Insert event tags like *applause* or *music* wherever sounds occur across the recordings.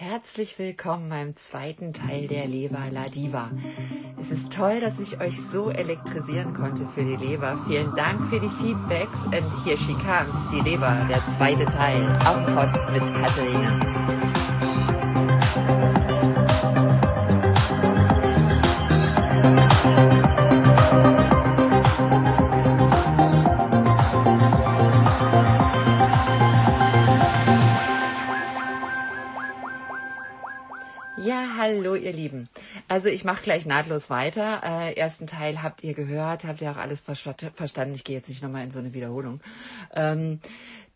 Herzlich willkommen beim zweiten Teil der Leber La Diva. Es ist toll, dass ich euch so elektrisieren konnte für die Leber. Vielen Dank für die Feedbacks. Und hier she comes, die Leber, der zweite Teil, auf Pott mit Katharina. Also ich mache gleich nahtlos weiter. Äh, ersten Teil habt ihr gehört, habt ihr auch alles verstanden. Ich gehe jetzt nicht nochmal in so eine Wiederholung. Ähm,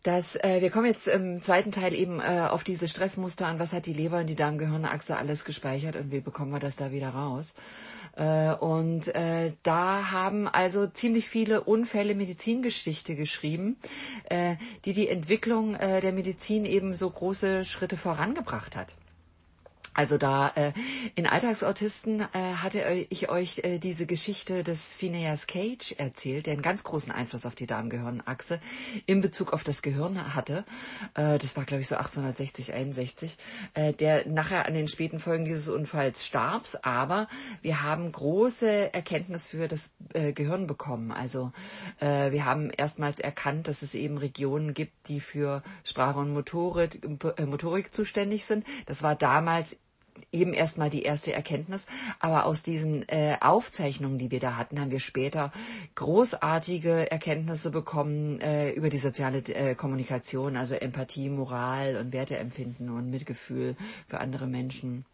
das, äh, wir kommen jetzt im zweiten Teil eben äh, auf diese Stressmuster an. Was hat die Leber und die Darmgehirnachse alles gespeichert und wie bekommen wir das da wieder raus? Äh, und äh, da haben also ziemlich viele Unfälle Medizingeschichte geschrieben, äh, die die Entwicklung äh, der Medizin eben so große Schritte vorangebracht hat. Also da äh, in Alltagsautisten äh, hatte ich euch äh, diese Geschichte des Phineas Cage erzählt, der einen ganz großen Einfluss auf die Darmgehirnachse in Bezug auf das Gehirn hatte. Äh, das war, glaube ich, so 1860, 61, äh, der nachher an den späten Folgen dieses Unfalls starb. Aber wir haben große Erkenntnis für das äh, Gehirn bekommen. Also äh, wir haben erstmals erkannt, dass es eben Regionen gibt, die für Sprache und Motorik, äh, Motorik zuständig sind. Das war damals eben erstmal die erste Erkenntnis. Aber aus diesen äh, Aufzeichnungen, die wir da hatten, haben wir später großartige Erkenntnisse bekommen äh, über die soziale äh, Kommunikation, also Empathie, Moral und Werteempfinden und Mitgefühl für andere Menschen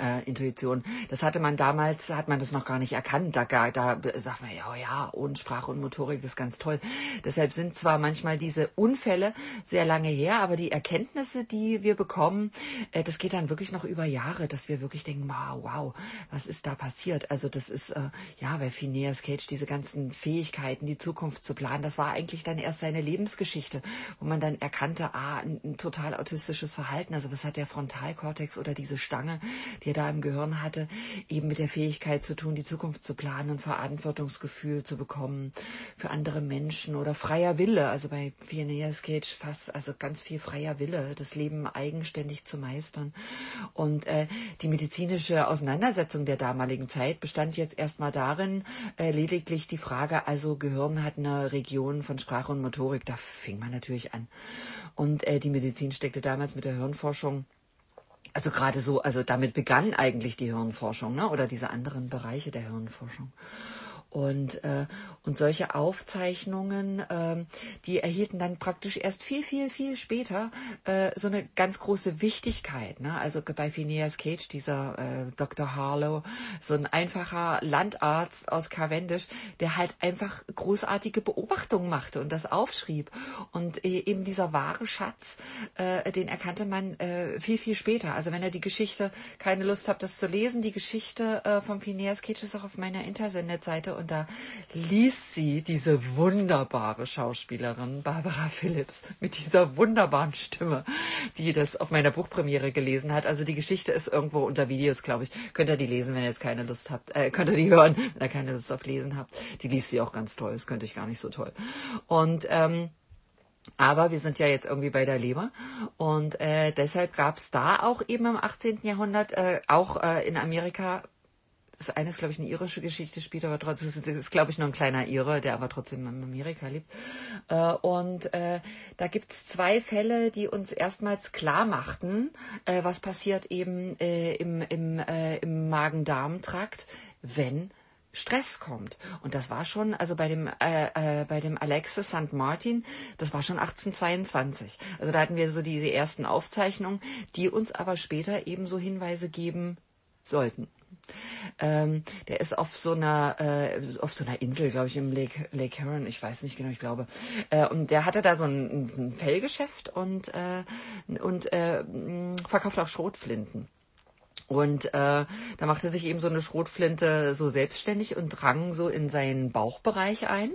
äh, Intuition. Das hatte man damals, hat man das noch gar nicht erkannt. Da, da sagt man, ja, ja, und Sprache und Motorik, ist ganz toll. Deshalb sind zwar manchmal diese Unfälle sehr lange her, aber die Erkenntnisse, die wir bekommen, äh, das geht dann wirklich noch über Jahre, dass wir wirklich denken, wow, wow, was ist da passiert? Also das ist, äh, ja, bei Phineas Cage, diese ganzen Fähigkeiten, die Zukunft zu planen, das war eigentlich dann erst seine Lebensgeschichte, wo man dann erkannte, ah, ein, ein total autistisches Verhalten. Also was hat der Frontalkortex oder diese Stange, die er da im Gehirn hatte, eben mit der Fähigkeit zu tun, die Zukunft zu planen und Verantwortungsgefühl zu bekommen für andere Menschen oder freier Wille. Also bei Phineas Cage fast, also ganz viel freier Wille, das Leben eigenständig zu meistern. Und äh, die medizinische Auseinandersetzung der damaligen Zeit bestand jetzt erstmal darin, äh, lediglich die Frage, also Gehirn hat eine Region von Sprache und Motorik, da fing man natürlich an. Und äh, die Medizin steckte damals mit der Hirnforschung also gerade so, also damit begann eigentlich die Hirnforschung, ne? oder diese anderen Bereiche der Hirnforschung. Und, äh, und solche Aufzeichnungen, äh, die erhielten dann praktisch erst viel, viel, viel später äh, so eine ganz große Wichtigkeit. Ne? Also bei Phineas Cage, dieser äh, Dr. Harlow, so ein einfacher Landarzt aus Cavendish, der halt einfach großartige Beobachtungen machte und das aufschrieb. Und äh, eben dieser wahre Schatz, äh, den erkannte man äh, viel, viel später. Also wenn ihr die Geschichte keine Lust habt, das zu lesen, die Geschichte äh, von Phineas Cage ist auch auf meiner Internetseite und da liest sie diese wunderbare Schauspielerin Barbara Phillips mit dieser wunderbaren Stimme, die das auf meiner Buchpremiere gelesen hat. Also die Geschichte ist irgendwo unter Videos, glaube ich. Könnt ihr die lesen, wenn ihr jetzt keine Lust habt. Äh, könnt ihr die hören, wenn ihr keine Lust auf Lesen habt. Die liest sie auch ganz toll. Das könnte ich gar nicht so toll. Und ähm, aber wir sind ja jetzt irgendwie bei der Leber und äh, deshalb gab es da auch eben im 18. Jahrhundert äh, auch äh, in Amerika das eine ist, glaube ich, eine irische Geschichte, spielt aber trotzdem, ist, ist glaube ich, nur ein kleiner Ire, der aber trotzdem in Amerika lebt. Äh, und äh, da gibt es zwei Fälle, die uns erstmals klar machten, äh, was passiert eben äh, im, im, äh, im Magen-Darm-Trakt, wenn Stress kommt. Und das war schon, also bei dem, äh, äh, bei dem Alexis St. Martin, das war schon 1822. Also da hatten wir so diese ersten Aufzeichnungen, die uns aber später eben so Hinweise geben sollten. Ähm, der ist auf so einer äh, auf so einer Insel, glaube ich, im Lake Lake Huron, ich weiß nicht genau, ich glaube. Äh, und der hatte da so ein, ein Fellgeschäft und äh, und äh, verkauft auch Schrotflinten. Und äh, da machte sich eben so eine Schrotflinte so selbstständig und drang so in seinen Bauchbereich ein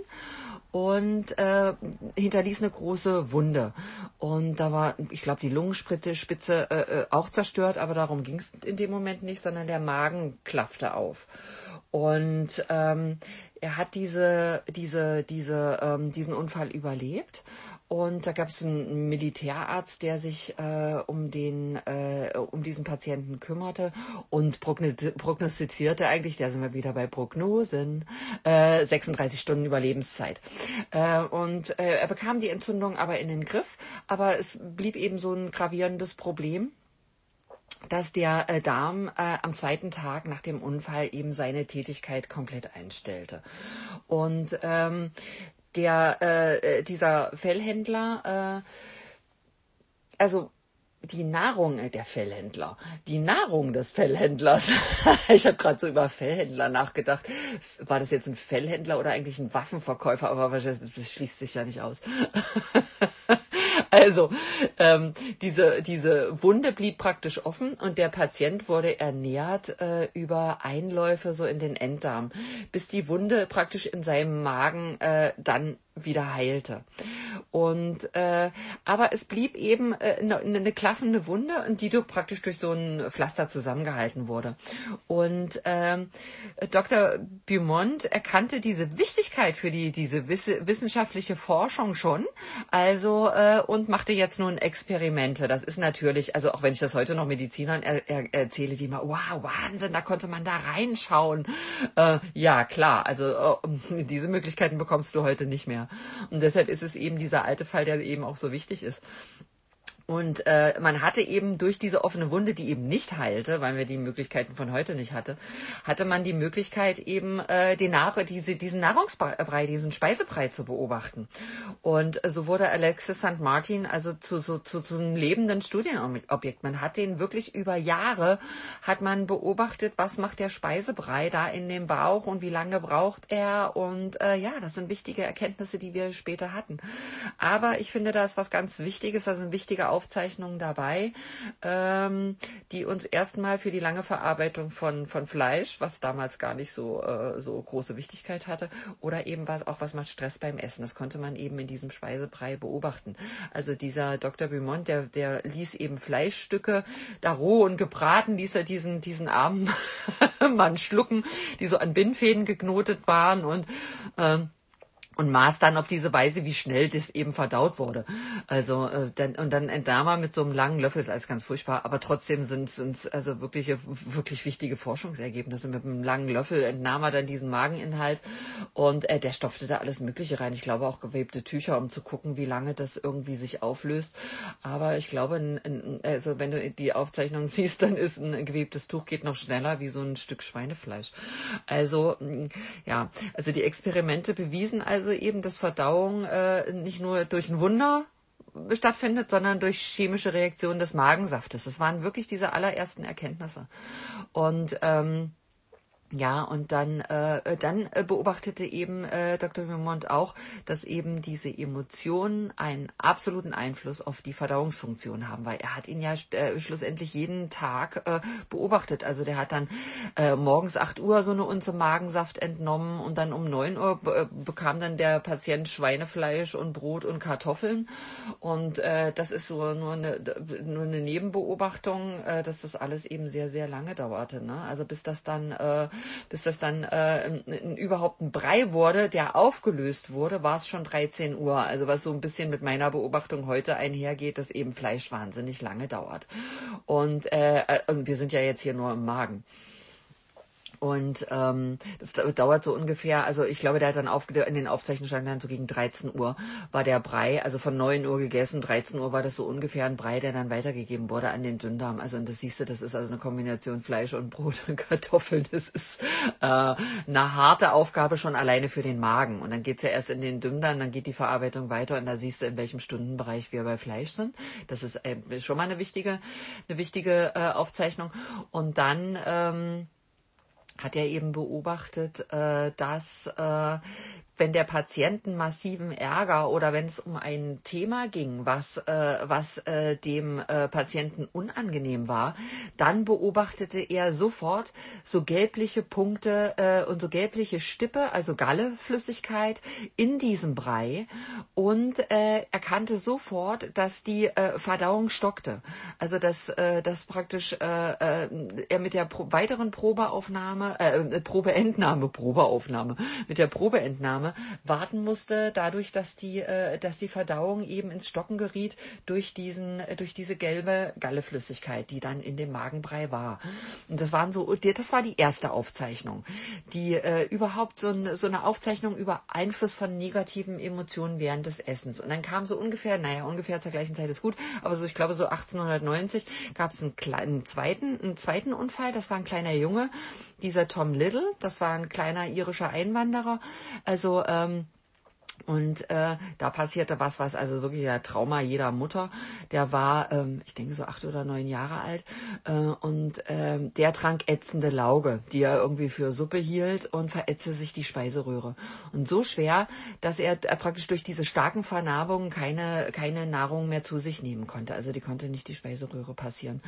und äh, hinterließ eine große Wunde. Und da war, ich glaube, die Lungenspitze Spitze, äh, äh auch zerstört, aber darum ging es in dem Moment nicht, sondern der Magen klaffte auf. Und ähm, er hat diese, diese, diese, ähm, diesen Unfall überlebt und da gab es einen Militärarzt, der sich äh, um den, äh, um diesen Patienten kümmerte und prognostizierte eigentlich, da sind wir wieder bei Prognosen, äh, 36 Stunden Überlebenszeit. Äh, und äh, er bekam die Entzündung aber in den Griff, aber es blieb eben so ein gravierendes Problem dass der äh, Darm äh, am zweiten Tag nach dem Unfall eben seine Tätigkeit komplett einstellte. Und ähm, der äh, dieser Fellhändler, äh, also die Nahrung äh, der Fellhändler, die Nahrung des Fellhändlers. *laughs* ich habe gerade so über Fellhändler nachgedacht. War das jetzt ein Fellhändler oder eigentlich ein Waffenverkäufer? Aber das schließt sich ja nicht aus. *laughs* Also, ähm, diese, diese Wunde blieb praktisch offen und der Patient wurde ernährt äh, über Einläufe so in den Enddarm, bis die Wunde praktisch in seinem Magen äh, dann wieder heilte. Und äh, aber es blieb eben äh, eine, eine klaffende Wunde und die praktisch durch so ein Pflaster zusammengehalten wurde. Und ähm, Dr. Beaumont erkannte diese Wichtigkeit für die diese wissenschaftliche Forschung schon, also äh, und machte jetzt nun Experimente. Das ist natürlich, also auch wenn ich das heute noch Medizinern er, er, erzähle, die mal, wow, Wahnsinn, da konnte man da reinschauen. Äh, ja, klar, also äh, *laughs* diese Möglichkeiten bekommst du heute nicht mehr. Und deshalb ist es eben dieser alte Fall, der eben auch so wichtig ist. Und äh, man hatte eben durch diese offene Wunde, die eben nicht heilte, weil wir die Möglichkeiten von heute nicht hatte, hatte man die Möglichkeit eben äh, den Nach diese, diesen Nahrungsbrei, diesen Speisebrei zu beobachten. Und so wurde Alexis St. Martin also zu, so, zu, zu einem lebenden Studienobjekt. Man hat den wirklich über Jahre, hat man beobachtet, was macht der Speisebrei da in dem Bauch und wie lange braucht er. Und äh, ja, das sind wichtige Erkenntnisse, die wir später hatten. Aber ich finde, da ist was ganz Wichtiges, das ist ein wichtiger Aufzeichnungen dabei, ähm, die uns erstmal für die lange Verarbeitung von, von Fleisch, was damals gar nicht so, äh, so große Wichtigkeit hatte, oder eben was, auch was macht Stress beim Essen. Das konnte man eben in diesem Speisebrei beobachten. Also dieser Dr. Beaumont, der, der ließ eben Fleischstücke da roh und gebraten, ließ er diesen, diesen armen *laughs* Mann schlucken, die so an Bindfäden geknotet waren und ähm, und maß dann auf diese Weise, wie schnell das eben verdaut wurde. Also äh, dann, und dann entnahm er mit so einem langen Löffel, ist alles ganz furchtbar, aber trotzdem sind es also wirklich wirklich wichtige Forschungsergebnisse. Mit einem langen Löffel entnahm er dann diesen Mageninhalt und äh, der stopfte da alles Mögliche rein. Ich glaube auch gewebte Tücher, um zu gucken, wie lange das irgendwie sich auflöst. Aber ich glaube, in, in, also wenn du die Aufzeichnung *laughs* siehst, dann ist ein gewebtes Tuch geht noch schneller wie so ein Stück Schweinefleisch. Also ja, also die Experimente bewiesen also also eben, dass Verdauung äh, nicht nur durch ein Wunder stattfindet, sondern durch chemische Reaktionen des Magensaftes. Das waren wirklich diese allerersten Erkenntnisse. Und ähm, ja, und dann, äh, dann äh, beobachtete eben äh, Dr. Vermont auch, dass eben diese Emotionen einen absoluten Einfluss auf die Verdauungsfunktion haben, weil er hat ihn ja äh, schlussendlich jeden Tag äh, beobachtet. Also der hat dann äh, morgens 8 Uhr so eine Unze Magensaft entnommen und dann um 9 Uhr äh, bekam dann der Patient Schweinefleisch und Brot und Kartoffeln. Und äh, das ist so nur eine, nur eine Nebenbeobachtung, äh, dass das alles eben sehr, sehr lange dauerte. Ne? Also bis das dann äh, bis das dann äh, überhaupt ein Brei wurde, der aufgelöst wurde, war es schon 13 Uhr. Also was so ein bisschen mit meiner Beobachtung heute einhergeht, dass eben Fleisch wahnsinnig lange dauert. Und äh, also wir sind ja jetzt hier nur im Magen. Und ähm, das dauert so ungefähr, also ich glaube, der hat dann auf, in den Aufzeichnungen stand dann so gegen 13 Uhr war der Brei, also von 9 Uhr gegessen, 13 Uhr war das so ungefähr ein Brei, der dann weitergegeben wurde an den Dünndarm. Also und das siehst du, das ist also eine Kombination Fleisch und Brot und Kartoffeln. Das ist äh, eine harte Aufgabe schon alleine für den Magen. Und dann geht's ja erst in den Dünndarm, dann geht die Verarbeitung weiter und da siehst du, in welchem Stundenbereich wir bei Fleisch sind. Das ist äh, schon mal eine wichtige, eine wichtige äh, Aufzeichnung. Und dann ähm, hat er eben beobachtet, äh, dass äh, wenn der Patienten massiven Ärger oder wenn es um ein Thema ging, was, äh, was äh, dem äh, Patienten unangenehm war, dann beobachtete er sofort so gelbliche Punkte äh, und so gelbliche Stippe, also Galleflüssigkeit in diesem Brei und äh, erkannte sofort, dass die äh, Verdauung stockte. Also dass, äh, dass praktisch äh, äh, er mit der Pro weiteren Probeaufnahme, äh, Probeentnahme, Probeaufnahme, mit der Probeentnahme Aufnahme warten musste, dadurch, dass die, äh, dass die Verdauung eben ins Stocken geriet durch diesen, äh, durch diese gelbe Galleflüssigkeit, die dann in dem Magenbrei war. Und das waren so, das war die erste Aufzeichnung, die äh, überhaupt so, ein, so eine Aufzeichnung über Einfluss von negativen Emotionen während des Essens. Und dann kam so ungefähr, naja, ungefähr zur gleichen Zeit ist gut, aber so, ich glaube, so 1890 gab es einen kleinen zweiten, einen zweiten Unfall. Das war ein kleiner Junge, dieser Tom Little. Das war ein kleiner irischer Einwanderer. Also ähm, und äh, da passierte was, was also wirklich der Trauma jeder Mutter. Der war, ähm, ich denke, so acht oder neun Jahre alt. Äh, und ähm, der trank ätzende Lauge, die er irgendwie für Suppe hielt und verätzte sich die Speiseröhre. Und so schwer, dass er äh, praktisch durch diese starken Vernarbungen keine, keine Nahrung mehr zu sich nehmen konnte. Also die konnte nicht die Speiseröhre passieren.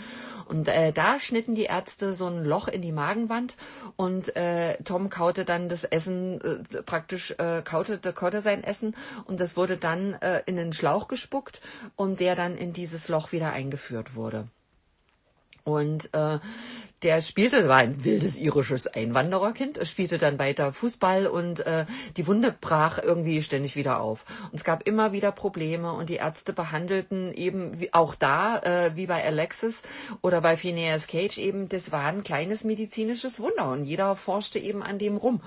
Und äh, da schnitten die Ärzte so ein Loch in die Magenwand und äh, Tom kaute dann das Essen äh, praktisch, äh, kaute, kaute sein Essen und das wurde dann äh, in den Schlauch gespuckt und der dann in dieses Loch wieder eingeführt wurde. Und äh, der spielte, war ein wildes irisches Einwandererkind, spielte dann weiter Fußball und äh, die Wunde brach irgendwie ständig wieder auf. Und es gab immer wieder Probleme und die Ärzte behandelten eben wie, auch da, äh, wie bei Alexis oder bei Phineas Cage eben, das war ein kleines medizinisches Wunder und jeder forschte eben an dem rum.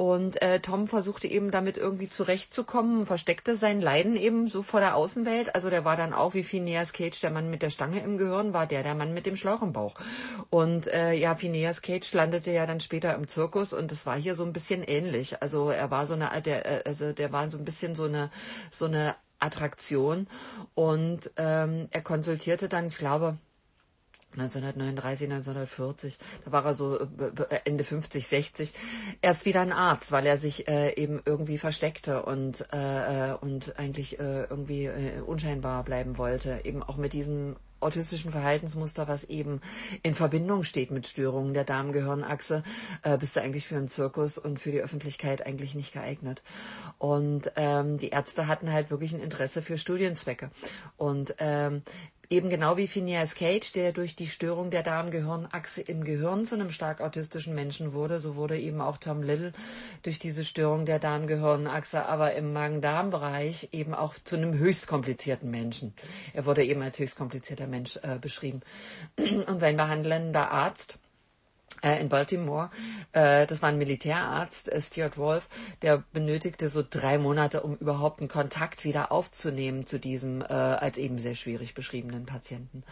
Und äh, Tom versuchte eben damit irgendwie zurechtzukommen, versteckte sein Leiden eben so vor der Außenwelt. Also der war dann auch wie Phineas Cage, der Mann mit der Stange im Gehirn, war der der Mann mit dem Schlauch im Bauch. Und äh, ja, Phineas Cage landete ja dann später im Zirkus und das war hier so ein bisschen ähnlich. Also er war so eine, der, äh, also der war so ein bisschen so eine, so eine Attraktion und ähm, er konsultierte dann, ich glaube, 1939, 1940, da war er so äh, Ende 50, 60, erst wieder ein Arzt, weil er sich äh, eben irgendwie versteckte und, äh, äh, und eigentlich äh, irgendwie äh, unscheinbar bleiben wollte, eben auch mit diesem autistischen Verhaltensmuster, was eben in Verbindung steht mit Störungen der Darmgehirnachse, äh, bist du eigentlich für einen Zirkus und für die Öffentlichkeit eigentlich nicht geeignet. Und ähm, die Ärzte hatten halt wirklich ein Interesse für Studienzwecke. Und ähm, Eben genau wie Phineas Cage, der durch die Störung der Darmgehirnachse im Gehirn zu einem stark autistischen Menschen wurde, so wurde eben auch Tom Little durch diese Störung der Darmgehirnachse, aber im Magen-Darm-Bereich eben auch zu einem höchst komplizierten Menschen. Er wurde eben als höchst komplizierter Mensch äh, beschrieben. Und sein behandelnder Arzt, in Baltimore. Äh, das war ein Militärarzt, äh, Stuart Wolf, der benötigte so drei Monate, um überhaupt einen Kontakt wieder aufzunehmen zu diesem als eben sehr schwierig beschriebenen Patienten.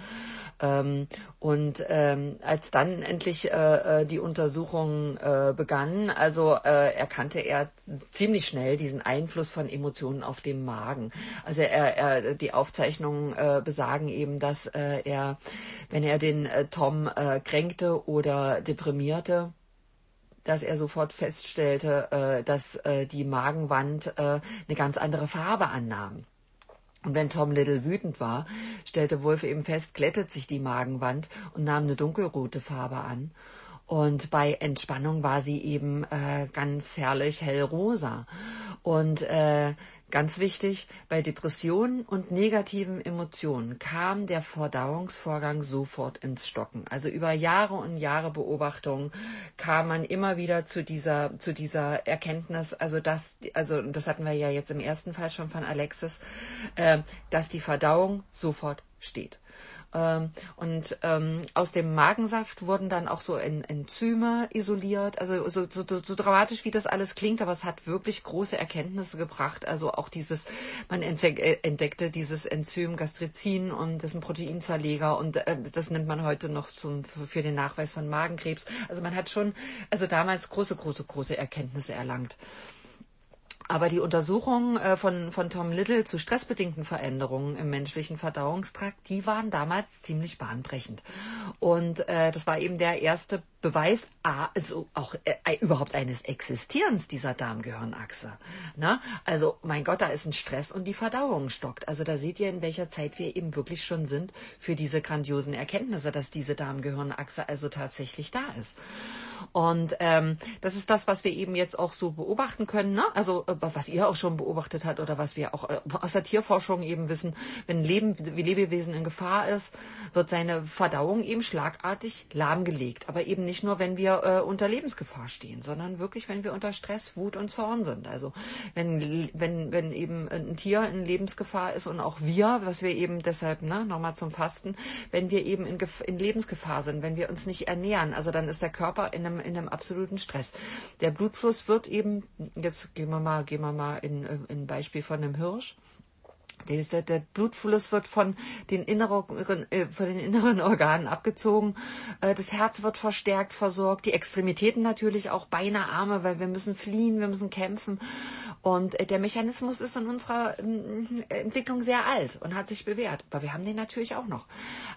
Ähm, und ähm, als dann endlich die Untersuchung begann, also erkannte er ziemlich schnell diesen Einfluss von Emotionen auf den Magen. Also er, er die Aufzeichnungen besagen eben, dass er, wenn er den Tom kränkte oder deprimierte, dass er sofort feststellte, äh, dass äh, die Magenwand äh, eine ganz andere Farbe annahm. Und wenn Tom Little wütend war, stellte Wolf eben fest, glättet sich die Magenwand und nahm eine dunkelrote Farbe an. Und bei Entspannung war sie eben äh, ganz herrlich hellrosa. Und äh, Ganz wichtig, bei Depressionen und negativen Emotionen kam der Verdauungsvorgang sofort ins Stocken. Also über Jahre und Jahre Beobachtung kam man immer wieder zu dieser, zu dieser Erkenntnis, also das, also das hatten wir ja jetzt im ersten Fall schon von Alexis, äh, dass die Verdauung sofort steht. Ähm, und ähm, aus dem Magensaft wurden dann auch so Enzyme isoliert. Also so, so, so dramatisch, wie das alles klingt, aber es hat wirklich große Erkenntnisse gebracht. Also auch dieses, man äh, entdeckte dieses Enzym Gastrizin und ein Proteinzerleger und äh, das nimmt man heute noch zum, für den Nachweis von Magenkrebs. Also man hat schon, also damals große, große, große Erkenntnisse erlangt. Aber die Untersuchungen äh, von, von Tom Little zu stressbedingten Veränderungen im menschlichen Verdauungstrakt, die waren damals ziemlich bahnbrechend. Und äh, das war eben der erste Beweis also auch äh, überhaupt eines Existierens dieser Darmgehirnachse. Ne? Also mein Gott, da ist ein Stress und die Verdauung stockt. Also da seht ihr, in welcher Zeit wir eben wirklich schon sind für diese grandiosen Erkenntnisse, dass diese Darmgehirnachse also tatsächlich da ist. Und ähm, das ist das, was wir eben jetzt auch so beobachten können. Ne? Also äh, was ihr auch schon beobachtet habt oder was wir auch äh, aus der Tierforschung eben wissen, wenn Leben wie Lebewesen in Gefahr ist, wird seine Verdauung eben schlagartig lahmgelegt. Aber eben nicht nur, wenn wir äh, unter Lebensgefahr stehen, sondern wirklich, wenn wir unter Stress, Wut und Zorn sind. Also wenn, wenn, wenn eben ein Tier in Lebensgefahr ist und auch wir, was wir eben deshalb, ne, nochmal zum Fasten, wenn wir eben in, in Lebensgefahr sind, wenn wir uns nicht ernähren, also dann ist der Körper in einem, in einem absoluten Stress. Der Blutfluss wird eben, jetzt gehen wir mal, gehen wir mal in, in ein Beispiel von einem Hirsch. Der, der Blutfluss wird von den, inneren, äh, von den inneren *laughs* Organen abgezogen. Äh, das Herz wird verstärkt versorgt. Die Extremitäten natürlich auch Beine, Arme, weil wir müssen fliehen, wir müssen kämpfen. Und äh, der Mechanismus ist in unserer äh, Entwicklung sehr alt und hat sich bewährt. Aber wir haben den natürlich auch noch.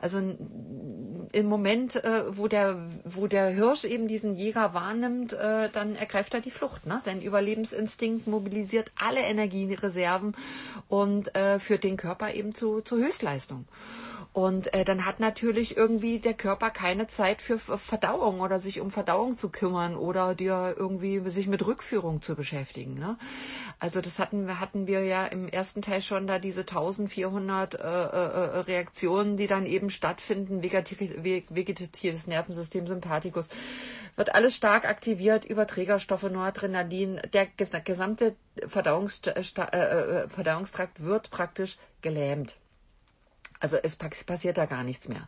Also im Moment, äh, wo der, wo der Hirsch eben diesen Jäger wahrnimmt, äh, dann ergreift er die Flucht. Ne? Sein Überlebensinstinkt mobilisiert alle Energiereserven und äh, führt den Körper eben zu, zu Höchstleistung. Und äh, dann hat natürlich irgendwie der Körper keine Zeit für Verdauung oder sich um Verdauung zu kümmern oder dir irgendwie sich mit Rückführung zu beschäftigen. Ne? Also das hatten wir hatten wir ja im ersten Teil schon da diese 1400 äh, äh, Reaktionen, die dann eben stattfinden. Vegetatives Nervensystem, Sympathikus wird alles stark aktiviert über Trägerstoffe, Noradrenalin. Der gesamte Verdauungstrakt äh, äh, Verdauungstrakt wird praktisch gelähmt. Also es passiert da gar nichts mehr.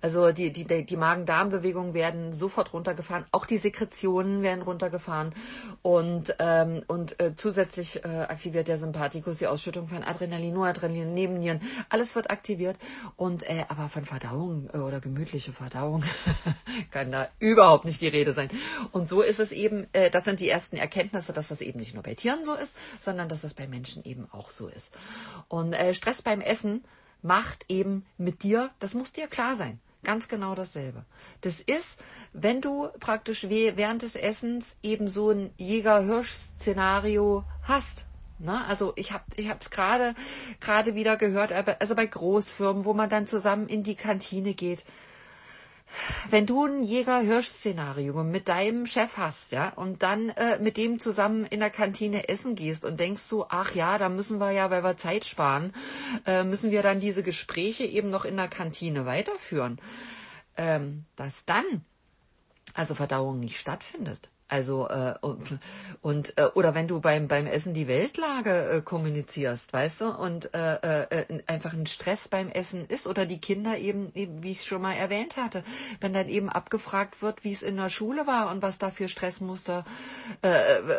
Also die, die, die Magen-Darm-Bewegungen werden sofort runtergefahren, auch die Sekretionen werden runtergefahren und, ähm, und äh, zusätzlich äh, aktiviert der Sympathikus die Ausschüttung von Adrenalin, Noradrenalin, Nebennieren, alles wird aktiviert und äh, aber von Verdauung äh, oder gemütliche Verdauung *laughs* kann da überhaupt nicht die Rede sein. Und so ist es eben, äh, das sind die ersten Erkenntnisse, dass das eben nicht nur bei Tieren so ist, sondern dass das bei Menschen eben auch so ist. Und äh, Stress beim Essen macht eben mit dir, das muss dir klar sein, ganz genau dasselbe. Das ist, wenn du praktisch während des Essens eben so ein Jäger-Hirsch-Szenario hast. Na, also ich habe ich es gerade gerade wieder gehört, also bei Großfirmen, wo man dann zusammen in die Kantine geht wenn du ein Jäger-Hirsch-Szenario mit deinem Chef hast, ja, und dann äh, mit dem zusammen in der Kantine essen gehst und denkst so, ach ja, da müssen wir ja, weil wir Zeit sparen, äh, müssen wir dann diese Gespräche eben noch in der Kantine weiterführen, ähm, dass dann also Verdauung nicht stattfindet. Also äh, und, äh, oder wenn du beim beim Essen die Weltlage äh, kommunizierst, weißt du, und äh, äh, einfach ein Stress beim Essen ist oder die Kinder eben, wie ich schon mal erwähnt hatte, wenn dann eben abgefragt wird, wie es in der Schule war und was da für Stressmuster, äh,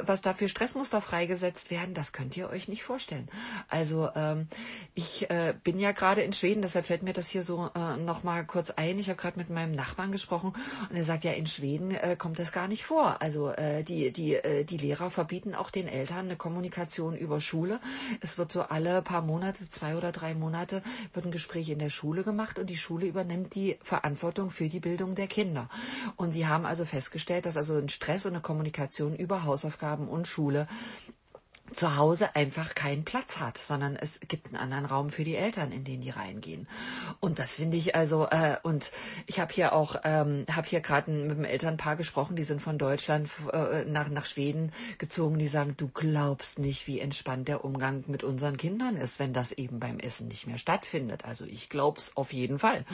was da Stressmuster freigesetzt werden, das könnt ihr euch nicht vorstellen. Also ähm, ich äh, bin ja gerade in Schweden, deshalb fällt mir das hier so äh, noch mal kurz ein. Ich habe gerade mit meinem Nachbarn gesprochen und er sagt ja, in Schweden äh, kommt das gar nicht vor. Also also äh, die, die, äh, die Lehrer verbieten auch den Eltern eine Kommunikation über Schule. Es wird so alle paar Monate, zwei oder drei Monate, wird ein Gespräch in der Schule gemacht und die Schule übernimmt die Verantwortung für die Bildung der Kinder. Und die haben also festgestellt, dass also ein Stress und eine Kommunikation über Hausaufgaben und Schule zu Hause einfach keinen Platz hat, sondern es gibt einen anderen Raum für die Eltern, in den die reingehen. Und das finde ich also, äh, und ich habe hier auch, ähm, habe hier gerade mit einem Elternpaar gesprochen, die sind von Deutschland äh, nach, nach Schweden gezogen, die sagen, du glaubst nicht, wie entspannt der Umgang mit unseren Kindern ist, wenn das eben beim Essen nicht mehr stattfindet. Also ich glaub's auf jeden Fall.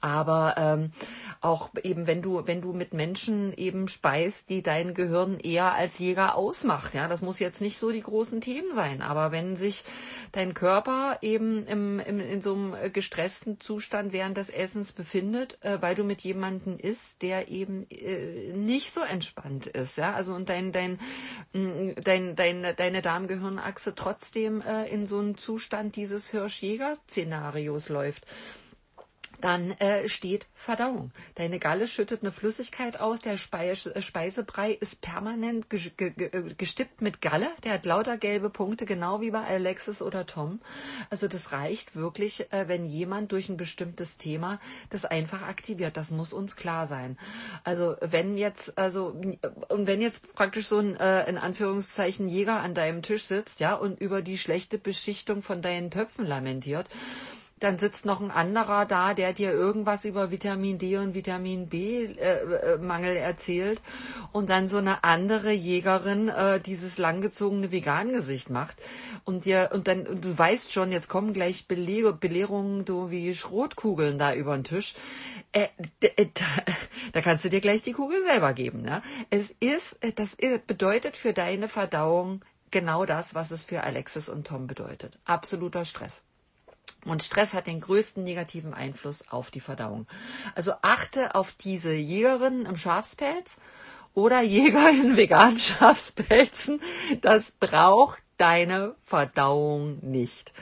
Aber ähm, auch eben, wenn du, wenn du mit Menschen eben speist, die dein Gehirn eher als Jäger ausmacht, ja, das muss jetzt nicht so die großen Themen sein. Aber wenn sich dein Körper eben im, im, in so einem gestressten Zustand während des Essens befindet, äh, weil du mit jemandem isst, der eben äh, nicht so entspannt ist, ja, also und dein, dein, mm, dein, dein, deine Darmgehirnachse trotzdem äh, in so einem Zustand dieses Hirschjäger-Szenarios läuft, dann äh, steht Verdauung. Deine Galle schüttet eine Flüssigkeit aus, der Speise, äh, Speisebrei ist permanent äh, gestippt mit Galle, der hat lauter gelbe Punkte, genau wie bei Alexis oder Tom. Also das reicht wirklich, äh, wenn jemand durch ein bestimmtes Thema das einfach aktiviert. Das muss uns klar sein. Also wenn jetzt, also und wenn jetzt praktisch so ein äh, in Anführungszeichen Jäger an deinem Tisch sitzt, ja, und über die schlechte Beschichtung von deinen Töpfen lamentiert, dann sitzt noch ein anderer da, der dir irgendwas über Vitamin D und Vitamin B äh, äh, Mangel erzählt und dann so eine andere Jägerin äh, dieses langgezogene Vegan-Gesicht macht und dir und dann und du weißt schon, jetzt kommen gleich Bele Belehrungen so wie Schrotkugeln da über den Tisch. Äh, äh, da, da kannst du dir gleich die Kugel selber geben. Ne? Es ist, das bedeutet für deine Verdauung genau das, was es für Alexis und Tom bedeutet. Absoluter Stress. Und Stress hat den größten negativen Einfluss auf die Verdauung. Also achte auf diese Jägerin im Schafspelz oder Jäger in veganen *laughs* Schafspelzen. Das braucht deine Verdauung nicht.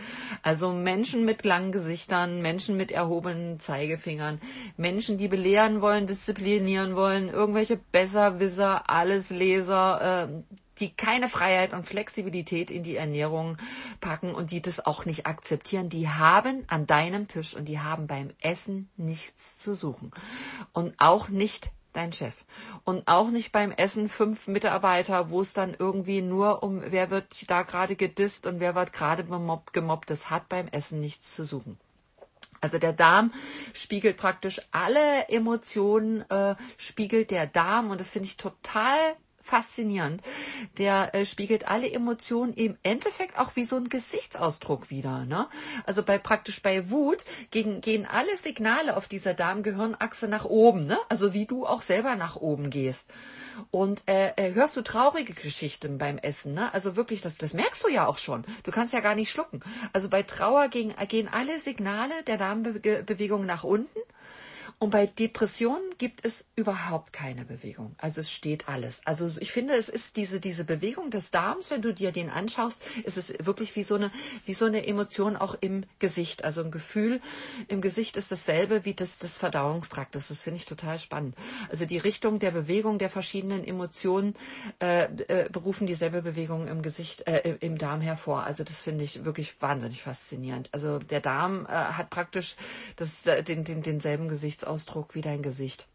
Also Menschen mit langen Gesichtern, Menschen mit erhobenen Zeigefingern, Menschen, die belehren wollen, disziplinieren wollen, irgendwelche Besserwisser, Allesleser, äh, die keine Freiheit und Flexibilität in die Ernährung packen und die das auch nicht akzeptieren, die haben an deinem Tisch und die haben beim Essen nichts zu suchen. Und auch nicht dein Chef. Und auch nicht beim Essen fünf Mitarbeiter, wo es dann irgendwie nur um, wer wird da gerade gedisst und wer wird gerade gemobbt. Das hat beim Essen nichts zu suchen. Also der Darm spiegelt praktisch alle Emotionen, äh, spiegelt der Darm und das finde ich total faszinierend. Der äh, spiegelt alle Emotionen im Endeffekt auch wie so ein Gesichtsausdruck wieder. Ne? Also bei praktisch bei Wut gegen, gehen alle Signale auf dieser Darmgehirnachse nach oben. Ne? Also wie du auch selber nach oben gehst. Und äh, äh, hörst du traurige Geschichten beim Essen, ne? Also wirklich, das, das merkst du ja auch schon. Du kannst ja gar nicht schlucken. Also bei Trauer gehen, gehen alle Signale der Darmbewegung nach unten und bei Depressionen gibt es überhaupt keine Bewegung. Also es steht alles. Also ich finde, es ist diese, diese Bewegung des Darms, wenn du dir den anschaust, ist es wirklich wie so eine, wie so eine Emotion auch im Gesicht. Also ein Gefühl im Gesicht ist dasselbe wie das des Verdauungstraktes. Das finde ich total spannend. Also die Richtung der Bewegung der verschiedenen Emotionen äh, äh, berufen dieselbe Bewegung im Gesicht, äh, im Darm hervor. Also das finde ich wirklich wahnsinnig faszinierend. Also der Darm äh, hat praktisch das, äh, den, den, denselben Gesichts Gesichtsausdruck wie dein Gesicht.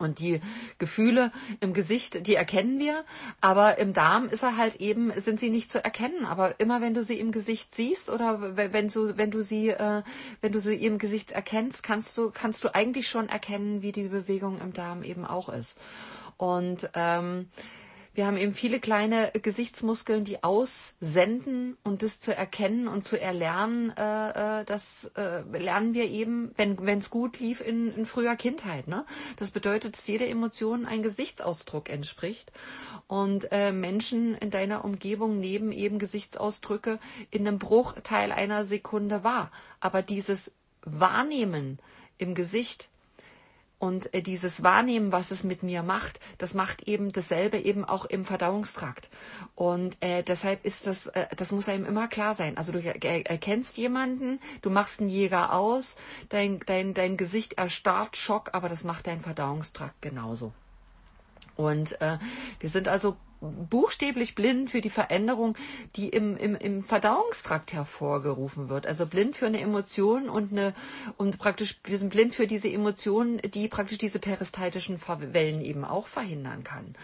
Und die Gefühle im Gesicht, die erkennen wir, aber im Darm ist er halt eben, sind sie nicht zu erkennen. Aber immer wenn du sie im Gesicht siehst oder wenn du, wenn du sie, äh, wenn du sie im Gesicht erkennst, kannst du, kannst du eigentlich schon erkennen, wie die Bewegung im Darm eben auch ist. Und ähm, wir haben eben viele kleine Gesichtsmuskeln, die aussenden und das zu erkennen und zu erlernen, äh, äh das äh, lernen wir eben, wenn es gut lief in, in früher Kindheit. Ne? Das bedeutet, dass jede Emotion ein Gesichtsausdruck entspricht und äh, Menschen in deiner Umgebung nehmen eben Gesichtsausdrücke in einem Bruchteil einer Sekunde wahr. Aber dieses Wahrnehmen im Gesicht und äh, dieses Wahrnehmen, was es mit mir macht, das macht eben dasselbe eben auch im Verdauungstrakt. Und äh, deshalb ist das, äh, das muss einem immer klar sein. Also du erkennst jemanden, du machst einen Jäger aus, dein, dein, dein Gesicht erstarrt, Schock, aber das macht dein Verdauungstrakt genauso. Und äh, wir sind also buchstäblich blind für die Veränderung, die im, im, im Verdauungstrakt hervorgerufen wird. Also blind für eine Emotion und eine und praktisch wir sind blind für diese Emotion, die praktisch diese peristaltischen Wellen eben auch verhindern kann.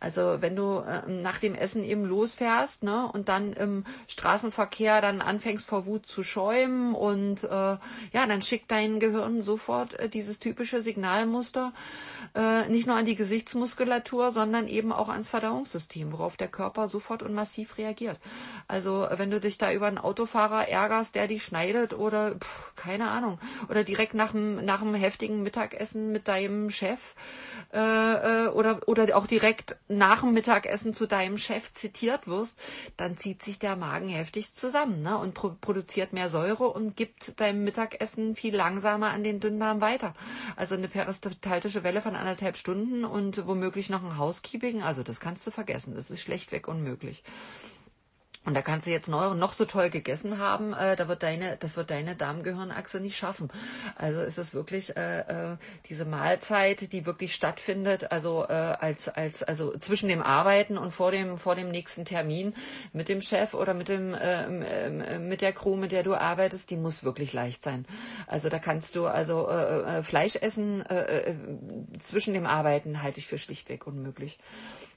Also wenn du äh, nach dem Essen eben losfährst, ne, und dann im Straßenverkehr dann anfängst vor Wut zu schäumen und äh, ja, dann schickt dein Gehirn sofort äh, dieses typische Signalmuster äh, nicht nur an die Gesichtsmuskulatur, sondern eben auch ans Verdauungssystem Nervensystem, worauf der Körper sofort und massiv reagiert. Also wenn du dich da über einen Autofahrer ärgerst, der dich schneidet oder pff, keine Ahnung, oder direkt nach dem, nach dem heftigen Mittagessen mit deinem Chef äh, äh, oder, oder auch direkt nach dem Mittagessen zu deinem Chef zitiert wirst, dann zieht sich der Magen heftig zusammen ne? und pro produziert mehr Säure und gibt deinem Mittagessen viel langsamer an den Dünndarm weiter. Also eine peristaltische Welle von anderthalb Stunden und womöglich noch ein Housekeeping, also das kannst du vergessen vergessen. Das ist schlechtweg unmöglich. Und da kannst du jetzt noch, noch so toll gegessen haben, äh, da wird deine, das wird deine Darmgehirnachse nicht schaffen. Also ist es wirklich äh, äh, diese Mahlzeit, die wirklich stattfindet, also äh, als als also zwischen dem Arbeiten und vor dem vor dem nächsten Termin mit dem Chef oder mit dem äh, mit der Crew, mit der du arbeitest, die muss wirklich leicht sein. Also da kannst du also äh, äh, Fleisch essen äh, äh, zwischen dem Arbeiten halte ich für schlichtweg unmöglich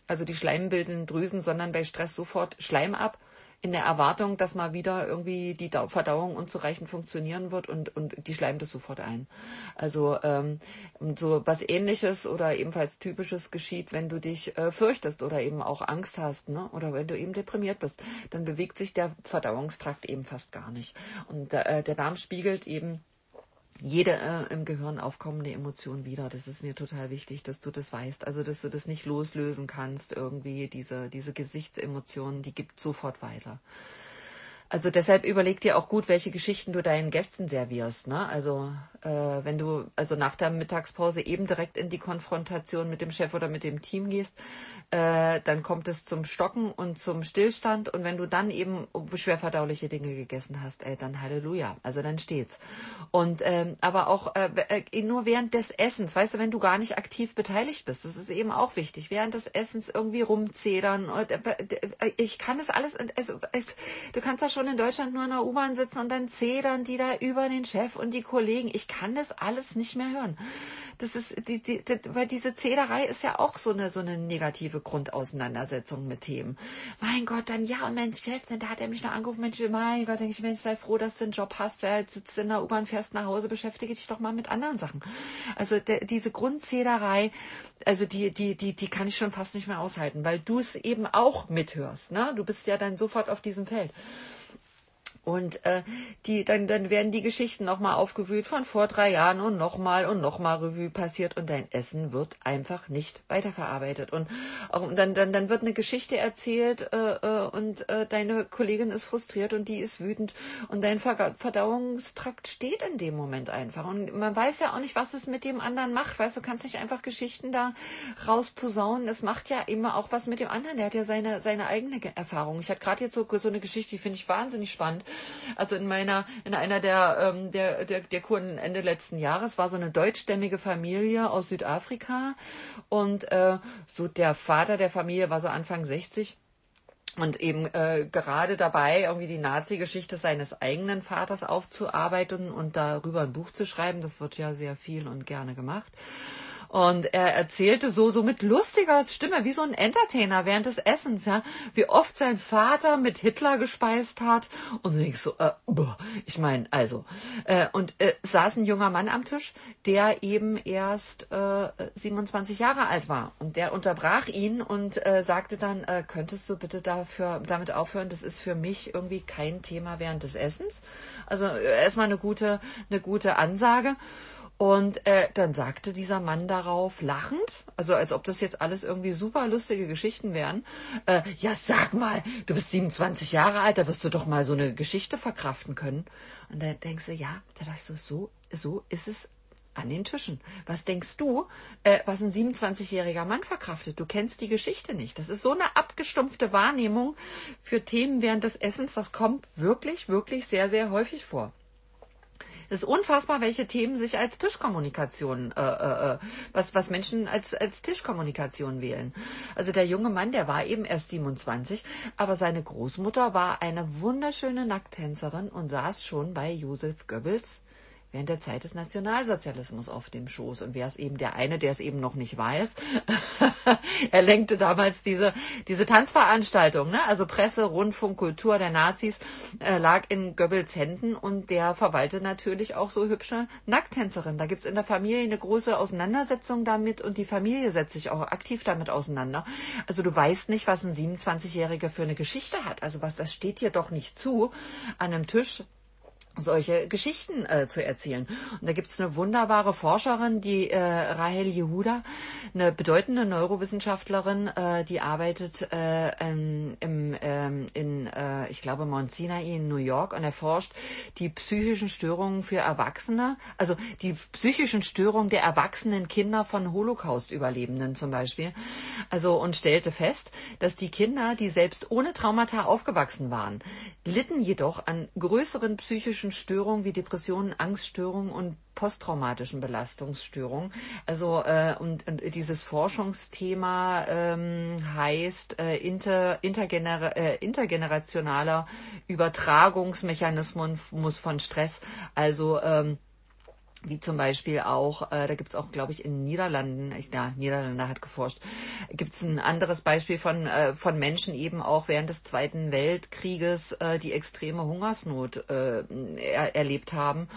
also die schleimbildenden Drüsen, sondern bei Stress sofort Schleim ab, in der Erwartung, dass mal wieder irgendwie die Verdauung unzureichend funktionieren wird und, und die schleimt es sofort ein. Also ähm, so was ähnliches oder ebenfalls typisches geschieht, wenn du dich äh, fürchtest oder eben auch Angst hast, ne? Oder wenn du eben deprimiert bist, dann bewegt sich der Verdauungstrakt eben fast gar nicht. Und äh, der Darm spiegelt eben jede äh, im Gehirn aufkommende Emotion wieder. Das ist mir total wichtig, dass du das weißt. Also, dass du das nicht loslösen kannst, irgendwie diese, diese Gesichtsemotionen, die gibt sofort weiter. Also deshalb überleg dir auch gut, welche Geschichten du deinen Gästen servierst. Ne? Also äh, wenn du also nach der Mittagspause eben direkt in die Konfrontation mit dem Chef oder mit dem Team gehst, äh, dann kommt es zum Stocken und zum Stillstand. Und wenn du dann eben schwerverdauliche Dinge gegessen hast, ey, dann Halleluja. Also dann steht's. Und ähm, aber auch äh, äh, nur während des Essens, weißt du, wenn du gar nicht aktiv beteiligt bist, das ist eben auch wichtig. Während des Essens irgendwie rumzedern. Äh, ich kann das alles. Also, du kannst da schon in Deutschland nur in der U-Bahn sitzen und dann zedern die da über den Chef und die Kollegen. Ich kann das alles nicht mehr hören. Das ist, die, die, die, weil diese Zederei ist ja auch so eine, so eine negative Grundauseinandersetzung mit Themen. Mein Gott, dann ja, und mein Chef, dann da hat er mich noch angerufen, Mensch, mein Gott, denke ich, Mensch, sei froh, dass du einen Job hast, wer jetzt sitzt in der U-Bahn, fährst nach Hause, beschäftige dich doch mal mit anderen Sachen. Also der, diese Grundzederei, also die, die, die, die kann ich schon fast nicht mehr aushalten, weil du es eben auch mithörst, ne? Du bist ja dann sofort auf diesem Feld. Und äh, die, dann, dann werden die Geschichten nochmal aufgewühlt von vor drei Jahren und nochmal und nochmal Revue passiert und dein Essen wird einfach nicht weiterverarbeitet. Und auch, dann, dann, dann wird eine Geschichte erzählt äh, äh, und äh, deine Kollegin ist frustriert und die ist wütend und dein Verdauungstrakt steht in dem Moment einfach. Und man weiß ja auch nicht, was es mit dem anderen macht. Weißt du, kannst nicht einfach Geschichten da rausposaunen. Es macht ja immer auch was mit dem anderen. Der hat ja seine, seine eigene Erfahrung. Ich hatte gerade jetzt so, so eine Geschichte, die finde ich wahnsinnig spannend. Also in meiner, in einer der, ähm, der, der, der Kuren Ende letzten Jahres war so eine deutschstämmige Familie aus Südafrika und äh, so der Vater der Familie war so Anfang 60 und eben äh, gerade dabei, irgendwie die Nazi-Geschichte seines eigenen Vaters aufzuarbeiten und darüber ein Buch zu schreiben. Das wird ja sehr viel und gerne gemacht. Und er erzählte so, so mit lustiger Stimme, wie so ein Entertainer während des Essens, ja, wie oft sein Vater mit Hitler gespeist hat. Und ich so, äh, boah, ich meine, also, äh, und äh, saß ein junger Mann am Tisch, der eben erst äh, 27 Jahre alt war. Und der unterbrach ihn und äh, sagte dann, äh, könntest du bitte dafür, damit aufhören? Das ist für mich irgendwie kein Thema während des Essens. Also äh, erstmal eine gute, eine gute Ansage. Und äh, dann sagte dieser Mann darauf lachend, also als ob das jetzt alles irgendwie super lustige Geschichten wären, äh, ja sag mal, du bist 27 Jahre alt, da wirst du doch mal so eine Geschichte verkraften können. Und dann denkst du, ja, da dachte ich so, so, so ist es an den Tischen. Was denkst du, äh, was ein 27-jähriger Mann verkraftet? Du kennst die Geschichte nicht. Das ist so eine abgestumpfte Wahrnehmung für Themen während des Essens. Das kommt wirklich, wirklich sehr, sehr häufig vor. Es ist unfassbar, welche Themen sich als Tischkommunikation, äh, äh, äh, was, was Menschen als, als Tischkommunikation wählen. Also der junge Mann, der war eben erst 27, aber seine Großmutter war eine wunderschöne Nackttänzerin und saß schon bei Josef Goebbels während der Zeit des Nationalsozialismus auf dem Schoß. Und wer ist eben der eine, der es eben noch nicht weiß? *laughs* er lenkte damals diese, diese Tanzveranstaltung, ne? also Presse, Rundfunk, Kultur der Nazis, äh, lag in Goebbels Händen und der verwaltet natürlich auch so hübsche Nacktänzerinnen. Da gibt's in der Familie eine große Auseinandersetzung damit und die Familie setzt sich auch aktiv damit auseinander. Also du weißt nicht, was ein 27-Jähriger für eine Geschichte hat. Also was, das steht dir doch nicht zu, an einem Tisch solche Geschichten äh, zu erzählen. Und da gibt es eine wunderbare Forscherin, die äh, Rahel Yehuda, eine bedeutende Neurowissenschaftlerin, äh, die arbeitet äh, im, im, ähm, in, äh, ich glaube, Mount Sinai in New York und erforscht die psychischen Störungen für Erwachsene, also die psychischen Störungen der erwachsenen Kinder von Holocaust-Überlebenden zum Beispiel. Also und stellte fest, dass die Kinder, die selbst ohne Traumata aufgewachsen waren, litten jedoch an größeren psychischen psychischen Störungen wie Depressionen, Angststörungen und posttraumatischen Belastungsstörungen. Also äh, und, und dieses Forschungsthema ähm, heißt äh, inter, intergener, äh, intergenerationaler Übertragungsmechanismus von Stress. Also ähm, wie zum Beispiel auch, äh, da gibt's auch, glaube ich, in Niederlanden, ich, ja, Niederlande hat geforscht, gibt's ein anderes Beispiel von, äh, von Menschen eben auch während des Zweiten Weltkrieges, äh, die extreme Hungersnot äh, er, erlebt haben.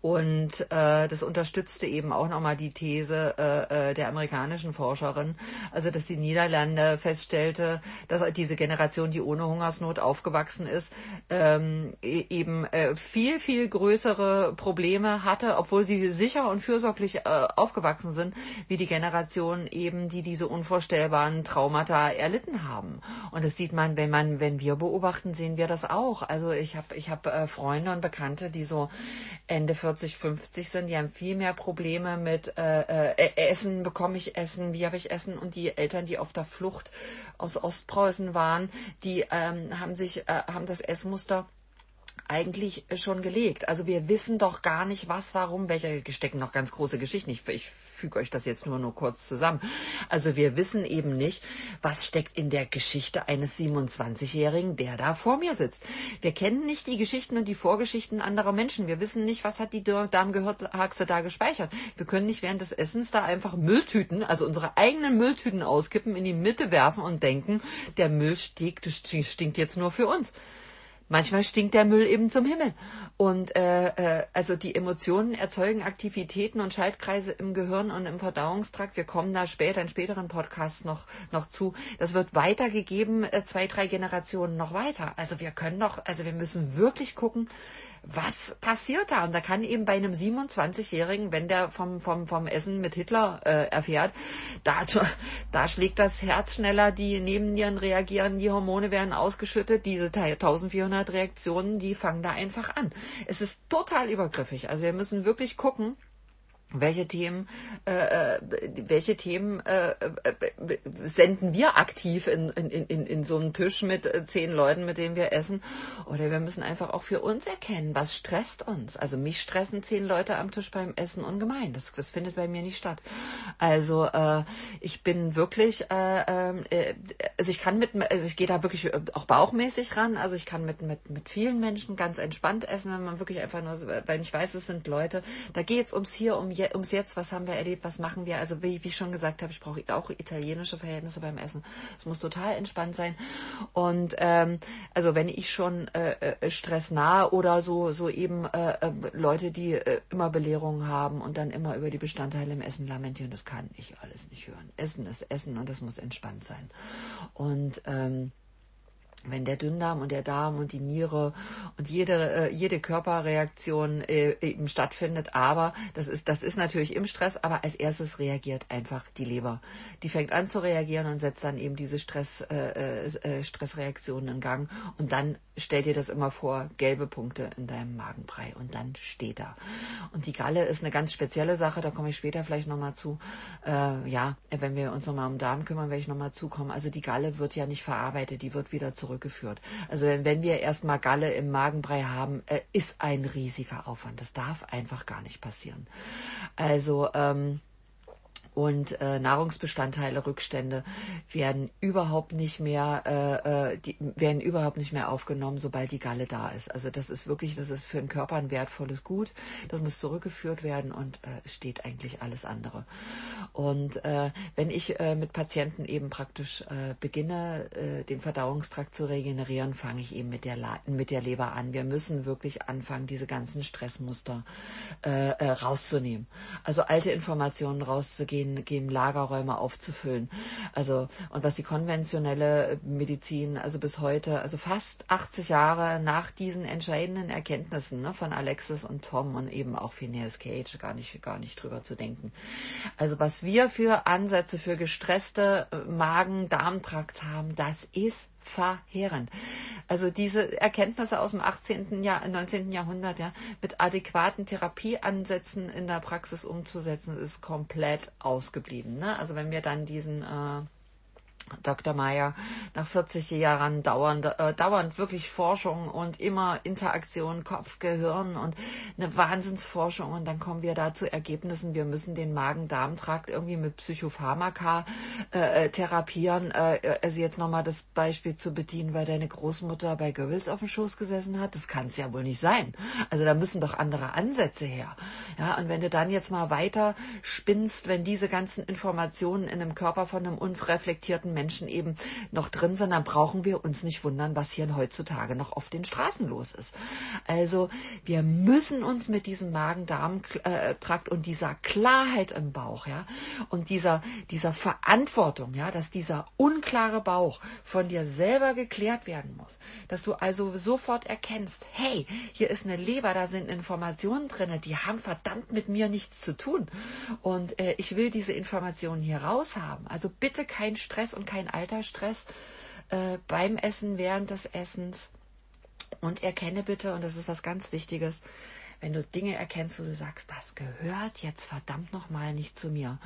Und äh, das unterstützte eben auch nochmal die These äh, äh, der amerikanischen Forscherin, also dass die Niederlande feststellte, dass diese Generation, die ohne Hungersnot aufgewachsen ist, ähm, e-, eben äh, viel, viel größere Probleme hatte, obwohl sie sicher und fürsorglich äh, aufgewachsen sind, wie die Generation eben, die diese unvorstellbaren Traumata erlitten haben. Und das sieht man, wenn man, wenn wir beobachten, sehen wir das auch. Also ich habe ich hab, äh, Freunde und Bekannte, die so Ende 40, 50 sind, die haben viel mehr Probleme mit äh, äh, Essen, bekomme ich Essen, wie habe ich Essen und die Eltern, die auf der Flucht aus Ostpreußen waren, die ähm, haben sich, äh, haben das Essmuster eigentlich schon gelegt. Also wir wissen doch gar nicht, was, warum, welche stecken noch ganz große Geschichten. Ich, ich füge euch das jetzt nur nur kurz zusammen. Also wir wissen eben nicht, was steckt in der Geschichte eines 27-Jährigen, der da vor mir sitzt. Wir kennen nicht die Geschichten und die Vorgeschichten anderer Menschen. Wir wissen nicht, was hat die Darmgehirnachse da gespeichert. Wir können nicht während des Essens da einfach Mülltüten, also unsere eigenen Mülltüten auskippen, in die Mitte werfen und denken, der Müll stinkt, stinkt jetzt nur für uns manchmal stinkt der Müll eben zum Himmel. Und äh, äh, also die Emotionen erzeugen Aktivitäten und Schaltkreise im Gehirn und im Verdauungstrakt. Wir kommen da später in späteren Podcasts noch noch zu. Das wird weitergegeben, äh, zwei, drei Generationen noch weiter. Also wir können doch, also wir müssen wirklich gucken, was passiert da? Und da kann eben bei einem 27-Jährigen, wenn der vom, vom, vom Essen mit Hitler äh, erfährt, da, *laughs* da schlägt das Herz schneller, die Nebennieren reagieren, die Hormone werden ausgeschüttet, diese 1400 Reaktionen, die fangen da einfach an. Es ist total übergriffig. Also wir müssen wirklich gucken, welche Themen, äh, äh, welche Themen äh, äh, senden wir aktiv in, in, in, in so einen Tisch mit äh, zehn Leuten, mit denen wir essen? Oder wir müssen einfach auch für uns erkennen, was stresst uns. Also mich stressen zehn Leute am Tisch beim Essen ungemein. Das, das findet bei mir nicht statt. Also äh, ich bin wirklich, äh, äh, also ich kann mit, also ich gehe da wirklich auch bauchmäßig ran. Also ich kann mit, mit, mit vielen Menschen ganz entspannt essen, wenn man wirklich einfach nur, weil ich weiß, es sind Leute, da geht's ums Hier, um ums Jetzt, was haben wir erlebt, was machen wir. Also wie, wie ich schon gesagt habe, ich brauche auch italienische Verhältnisse beim Essen. Es muss total entspannt sein. Und ähm, also wenn ich schon äh, äh, stressnah oder so, so eben äh, äh, Leute, die äh, immer Belehrungen haben und dann immer über die Bestandteile im Essen lamentieren, das kann ich alles nicht hören. Essen ist Essen und das muss entspannt sein. Und ähm, wenn der Dünndarm und der Darm und die Niere und jede äh, jede Körperreaktion äh, eben stattfindet, aber das ist das ist natürlich im Stress, aber als erstes reagiert einfach die Leber. Die fängt an zu reagieren und setzt dann eben diese Stress äh, äh, Stressreaktionen in Gang und dann stell dir das immer vor, gelbe Punkte in deinem Magenbrei und dann steht da. Und die Galle ist eine ganz spezielle Sache, da komme ich später vielleicht nochmal zu. Äh, ja, wenn wir uns nochmal um Darm kümmern, werde ich nochmal zukommen. Also die Galle wird ja nicht verarbeitet, die wird wieder zurückgeführt. Also wenn wir erstmal Galle im Magenbrei haben, äh, ist ein riesiger Aufwand. Das darf einfach gar nicht passieren. Also ähm, und äh, Nahrungsbestandteile, Rückstände werden überhaupt nicht mehr, äh, äh, die werden überhaupt nicht mehr aufgenommen, sobald die Galle da ist. Also das ist wirklich, das ist für den Körper ein wertvolles Gut. Das muss zurückgeführt werden und äh, steht eigentlich alles andere. Und äh, wenn ich äh, mit Patienten eben praktisch äh, beginne, äh, den Verdauungstrakt zu regenerieren, fange ich eben mit der, La mit der Leber an. Wir müssen wirklich anfangen, diese ganzen Stressmuster äh, äh, rauszunehmen. Also alte Informationen rauszugehen gehen, gehen Lagerräume aufzufüllen. Also, und was die konventionelle Medizin, also bis heute, also fast 80 Jahre nach diesen entscheidenden Erkenntnissen ne, von Alexis und Tom und eben auch Phineas Cage, gar nicht, gar nicht drüber zu denken. Also, was wir für Ansätze für gestresste Magen-Darm-Trakt haben, das ist verheerend. Also diese Erkenntnisse aus dem 18. Jahr, 19. Jahrhundert, ja, mit adäquaten Therapieansätzen in der Praxis umzusetzen, ist komplett ausgeblieben. Ne? Also wenn wir dann diesen äh, Dr. Meyer nach 40 Jahren dauernd, äh, dauernd wirklich Forschung und immer Interaktion Kopf-Gehirn und eine Wahnsinnsforschung und dann kommen wir da zu Ergebnissen, wir müssen den Magen-Darm-Trakt irgendwie mit Psychopharmaka äh, äh therapieren. Äh, also jetzt nochmal das Beispiel zu bedienen, weil deine Großmutter bei Goebbels auf dem Schoß gesessen hat, das kann es ja wohl nicht sein. Also da müssen doch andere Ansätze her. Ja, und wenn du dann jetzt mal weiter spinnst, wenn diese ganzen Informationen in einem Körper von einem unreflektierten Menschen eben noch drin sind, dann brauchen wir uns nicht wundern, was hier heutzutage noch auf den Straßen los ist. Also wir müssen uns mit diesem Magen-Darm-Trakt und dieser Klarheit im Bauch, ja, und dieser, dieser Verantwortung, ja, dass dieser unklare Bauch von dir selber geklärt werden muss, dass du also sofort erkennst, hey, hier ist eine Leber, da sind Informationen drinne, die haben verdammt mit mir nichts zu tun und äh, ich will diese Informationen hier raus haben. Also bitte kein Stress und kein Altersstress äh, beim Essen, während des Essens. Und erkenne bitte, und das ist was ganz Wichtiges, wenn du Dinge erkennst, wo du sagst, das gehört jetzt verdammt nochmal nicht zu mir.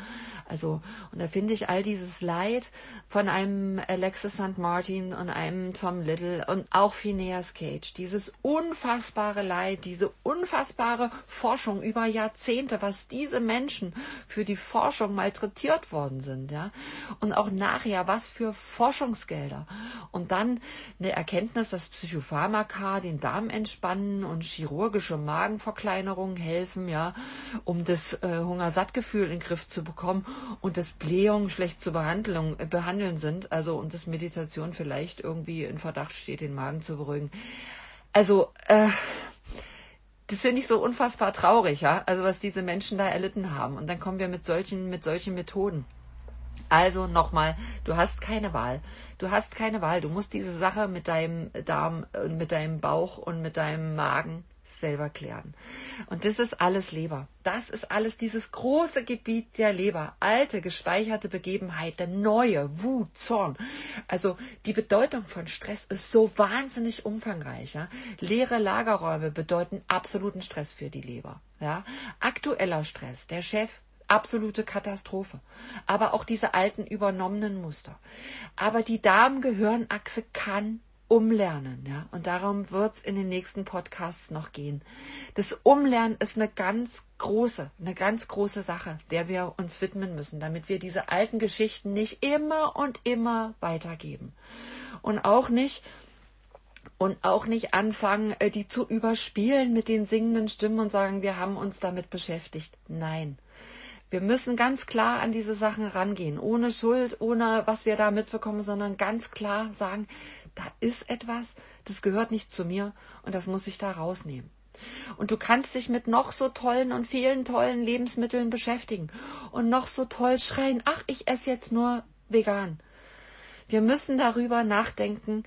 Also, und da finde ich all dieses Leid von einem Alexis St. Martin und einem Tom Little und auch Phineas Cage, dieses unfassbare Leid, diese unfassbare Forschung über Jahrzehnte, was diese Menschen für die Forschung malträtiert worden sind, ja. Und auch nachher, was für Forschungsgelder. Und dann eine Erkenntnis, dass Psychopharmaka den Darm entspannen und chirurgische Magen Darmverkleinerung helfen, ja, um das äh, Hungersattgefühl in den Griff zu bekommen und das Blähungen schlecht zu behandeln, äh, behandeln sind, also und das Meditation vielleicht irgendwie in Verdacht steht, den Magen zu beruhigen. Also, äh, das finde ich so unfassbar traurig, ja, also was diese Menschen da erlitten haben. Und dann kommen wir mit solchen, mit solchen Methoden. Also nochmal, du hast keine Wahl. Du hast keine Wahl. Du musst diese Sache mit deinem Darm, äh, mit deinem Bauch und mit deinem Magen selber klären. Und das ist alles Leber. Das ist alles dieses große Gebiet der Leber. Alte, gespeicherte Begebenheiten, neue, Wut, Zorn. Also die Bedeutung von Stress ist so wahnsinnig umfangreich. Ja? Leere Lagerräume bedeuten absoluten Stress für die Leber. Ja? Aktueller Stress, der Chef absolute Katastrophe. Aber auch diese alten übernommenen Muster. Aber die Darm-Gehirn-Achse kann Umlernen, ja. Und darum wird es in den nächsten Podcasts noch gehen. Das Umlernen ist eine ganz große, eine ganz große Sache, der wir uns widmen müssen, damit wir diese alten Geschichten nicht immer und immer weitergeben. Und auch nicht, und auch nicht anfangen, äh, die zu überspielen mit den singenden Stimmen und sagen, wir haben uns damit beschäftigt. Nein. Wir müssen ganz klar an diese Sachen rangehen, ohne Schuld, ohne was wir da mitbekommen, sondern ganz klar sagen, da ist etwas, das gehört nicht zu mir und das muss ich da rausnehmen. Und du kannst dich mit noch so tollen und vielen tollen Lebensmitteln beschäftigen und noch so toll schreien, ach, ich esse jetzt nur vegan. Wir müssen darüber nachdenken,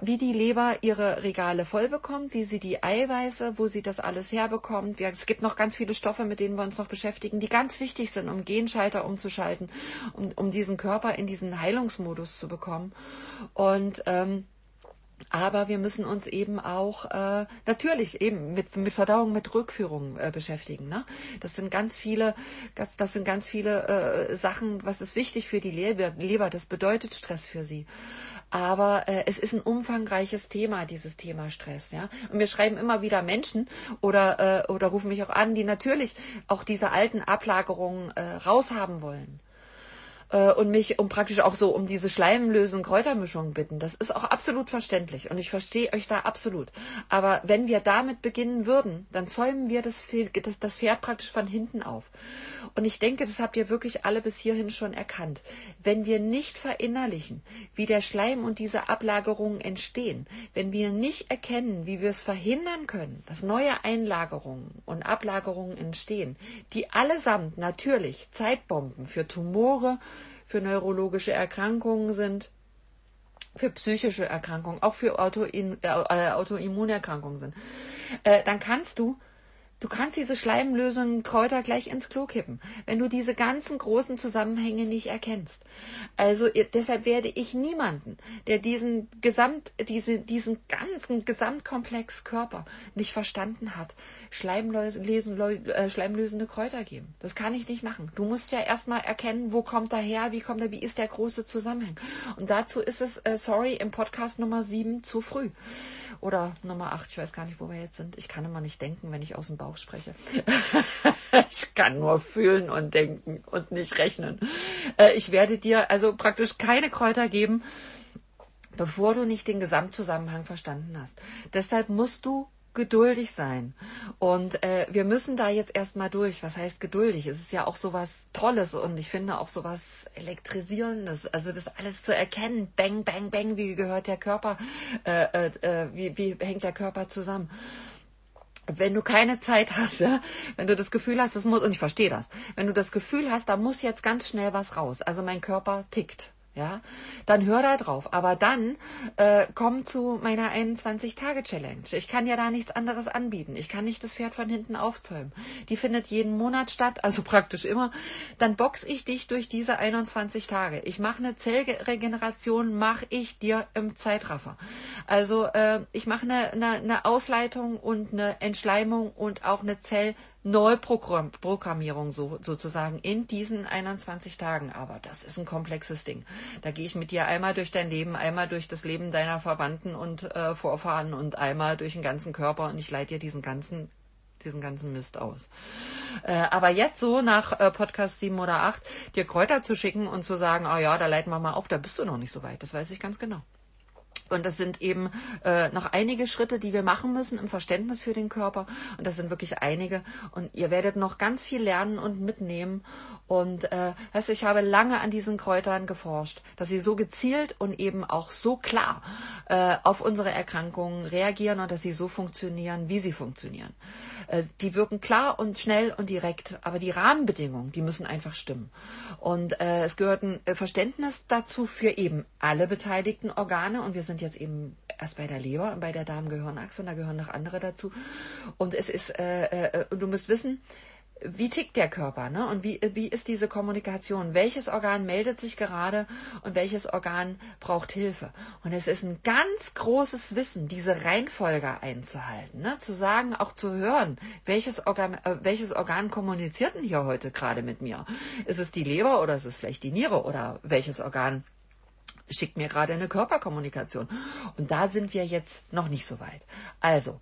wie die Leber ihre Regale voll bekommt, wie sie die Eiweiße, wo sie das alles herbekommt. es gibt noch ganz viele Stoffe, mit denen wir uns noch beschäftigen, die ganz wichtig sind, um Genschalter umzuschalten, um, um diesen Körper in diesen Heilungsmodus zu bekommen. Und ähm, aber wir müssen uns eben auch äh, natürlich eben mit, mit Verdauung, mit Rückführung äh, beschäftigen. Ne? Das sind ganz viele, das, das sind ganz viele äh, Sachen, was ist wichtig für die Leber, Leber, das bedeutet Stress für sie. Aber äh, es ist ein umfangreiches Thema, dieses Thema Stress. Ja? Und wir schreiben immer wieder Menschen oder, äh, oder rufen mich auch an, die natürlich auch diese alten Ablagerungen äh, raushaben wollen äh, und mich um praktisch auch so um diese Schleimlösung Kräutermischung bitten. Das ist auch absolut verständlich und ich verstehe euch da absolut. Aber wenn wir damit beginnen würden, dann zäumen wir das, das, das Pferd praktisch von hinten auf. Und ich denke, das habt ihr wirklich alle bis hierhin schon erkannt. Wenn wir nicht verinnerlichen, wie der Schleim und diese Ablagerungen entstehen, wenn wir nicht erkennen, wie wir es verhindern können, dass neue Einlagerungen und Ablagerungen entstehen, die allesamt natürlich Zeitbomben für Tumore, für neurologische Erkrankungen sind, für psychische Erkrankungen, auch für Autoin, äh, Autoimmunerkrankungen sind, äh, dann kannst du Du kannst diese Schleimlösungen Kräuter gleich ins Klo kippen, wenn du diese ganzen großen Zusammenhänge nicht erkennst. Also deshalb werde ich niemanden, der diesen Gesamt, diese, diesen ganzen Gesamtkomplex Körper nicht verstanden hat, Schleimlösen, äh, schleimlösende Kräuter geben. Das kann ich nicht machen. Du musst ja erstmal erkennen, wo kommt er her, wie kommt er, wie ist der große Zusammenhang. Und dazu ist es, äh, sorry, im Podcast Nummer 7 zu früh. Oder Nummer 8, ich weiß gar nicht, wo wir jetzt sind. Ich kann immer nicht denken, wenn ich aus dem Bauch spreche. *laughs* ich kann nur fühlen und denken und nicht rechnen. Äh, ich werde dir also praktisch keine Kräuter geben, bevor du nicht den Gesamtzusammenhang verstanden hast. Deshalb musst du geduldig sein. Und äh, wir müssen da jetzt erstmal durch. Was heißt geduldig? Es ist ja auch so was Tolles und ich finde auch so was Elektrisierendes. Also das alles zu erkennen. Bang, bang, bang, wie gehört der Körper, äh, äh, äh wie, wie hängt der Körper zusammen wenn du keine Zeit hast, *laughs* ja, wenn du das Gefühl hast, das muss, und ich verstehe das, wenn du das Gefühl hast, da muss jetzt ganz schnell was raus, also mein Körper tickt, ja, dann hör da drauf. Aber dann äh, komm zu meiner 21-Tage-Challenge. Ich kann ja da nichts anderes anbieten. Ich kann nicht das Pferd von hinten aufzäumen. Die findet jeden Monat statt, also *laughs* praktisch immer. Dann box ich dich durch diese 21 Tage. Ich mache eine Zellregeneration, mache ich dir im Zeitraffer. Also äh, ich mache eine, eine, eine Ausleitung und eine Entschleimung und auch eine Zell Neuprogrammierung so, sozusagen in diesen 21 Tagen. Aber das ist ein komplexes Ding. Da gehe ich mit dir einmal durch dein Leben, einmal durch das Leben deiner Verwandten und äh, Vorfahren und einmal durch den ganzen Körper und ich leite dir diesen ganzen diesen ganzen Mist aus. Äh, aber jetzt so nach äh, Podcast 7 oder 8 dir Kräuter zu schicken und zu sagen, oh ja, da leiten wir mal auf, da bist du noch nicht so weit. Das weiß ich ganz genau. Und das sind eben äh, noch einige Schritte, die wir machen müssen im Verständnis für den Körper. Und das sind wirklich einige. Und ihr werdet noch ganz viel lernen und mitnehmen. Und äh, also ich habe lange an diesen Kräutern geforscht, dass sie so gezielt und eben auch so klar äh, auf unsere Erkrankungen reagieren und dass sie so funktionieren, wie sie funktionieren. Äh, die wirken klar und schnell und direkt, aber die Rahmenbedingungen, die müssen einfach stimmen. Und äh, es gehört ein äh, Verständnis dazu für eben alle beteiligten Organe. Und wir sind jetzt eben erst bei der Leber und bei der Darmgehirnachse und da gehören noch andere dazu. Und es ist, äh, äh, du musst wissen, wie tickt der Körper, ne? Und wie, wie ist diese Kommunikation? Welches Organ meldet sich gerade und welches Organ braucht Hilfe? Und es ist ein ganz großes Wissen, diese Reihenfolge einzuhalten, ne? Zu sagen, auch zu hören, welches Organ, äh, welches Organ kommuniziert denn hier heute gerade mit mir? Ist es die Leber oder ist es vielleicht die Niere oder welches Organ schickt mir gerade eine Körperkommunikation. Und da sind wir jetzt noch nicht so weit. Also,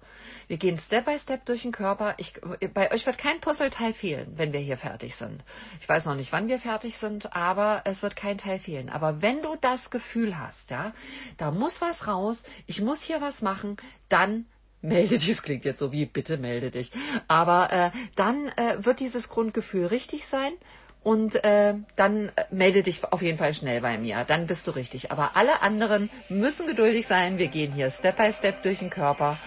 wir gehen Step by Step durch den Körper. Ich, bei euch wird kein Puzzleteil fehlen, wenn wir hier fertig sind. Ich weiß noch nicht, wann wir fertig sind, aber es wird kein Teil fehlen. Aber wenn du das Gefühl hast, ja, da muss was raus, ich muss hier was machen, dann melde dich, *laughs* das klingt jetzt so wie bitte melde dich. Aber äh, dann äh, wird dieses Grundgefühl richtig sein und äh, dann melde dich auf jeden Fall schnell bei mir. Dann bist du richtig. Aber alle anderen müssen geduldig sein. Wir gehen hier Step by Step durch den Körper.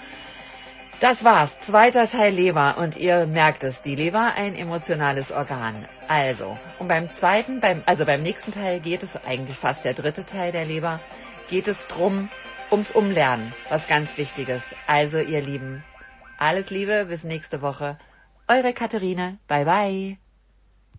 Das war's. Zweiter Teil Leber. Und ihr merkt es, die Leber ein emotionales Organ. Also, und beim zweiten, beim, also beim nächsten Teil geht es eigentlich fast der dritte Teil der Leber, geht es drum, ums Umlernen. Was ganz Wichtiges. Also, ihr Lieben, alles Liebe, bis nächste Woche. Eure Katharine. Bye bye.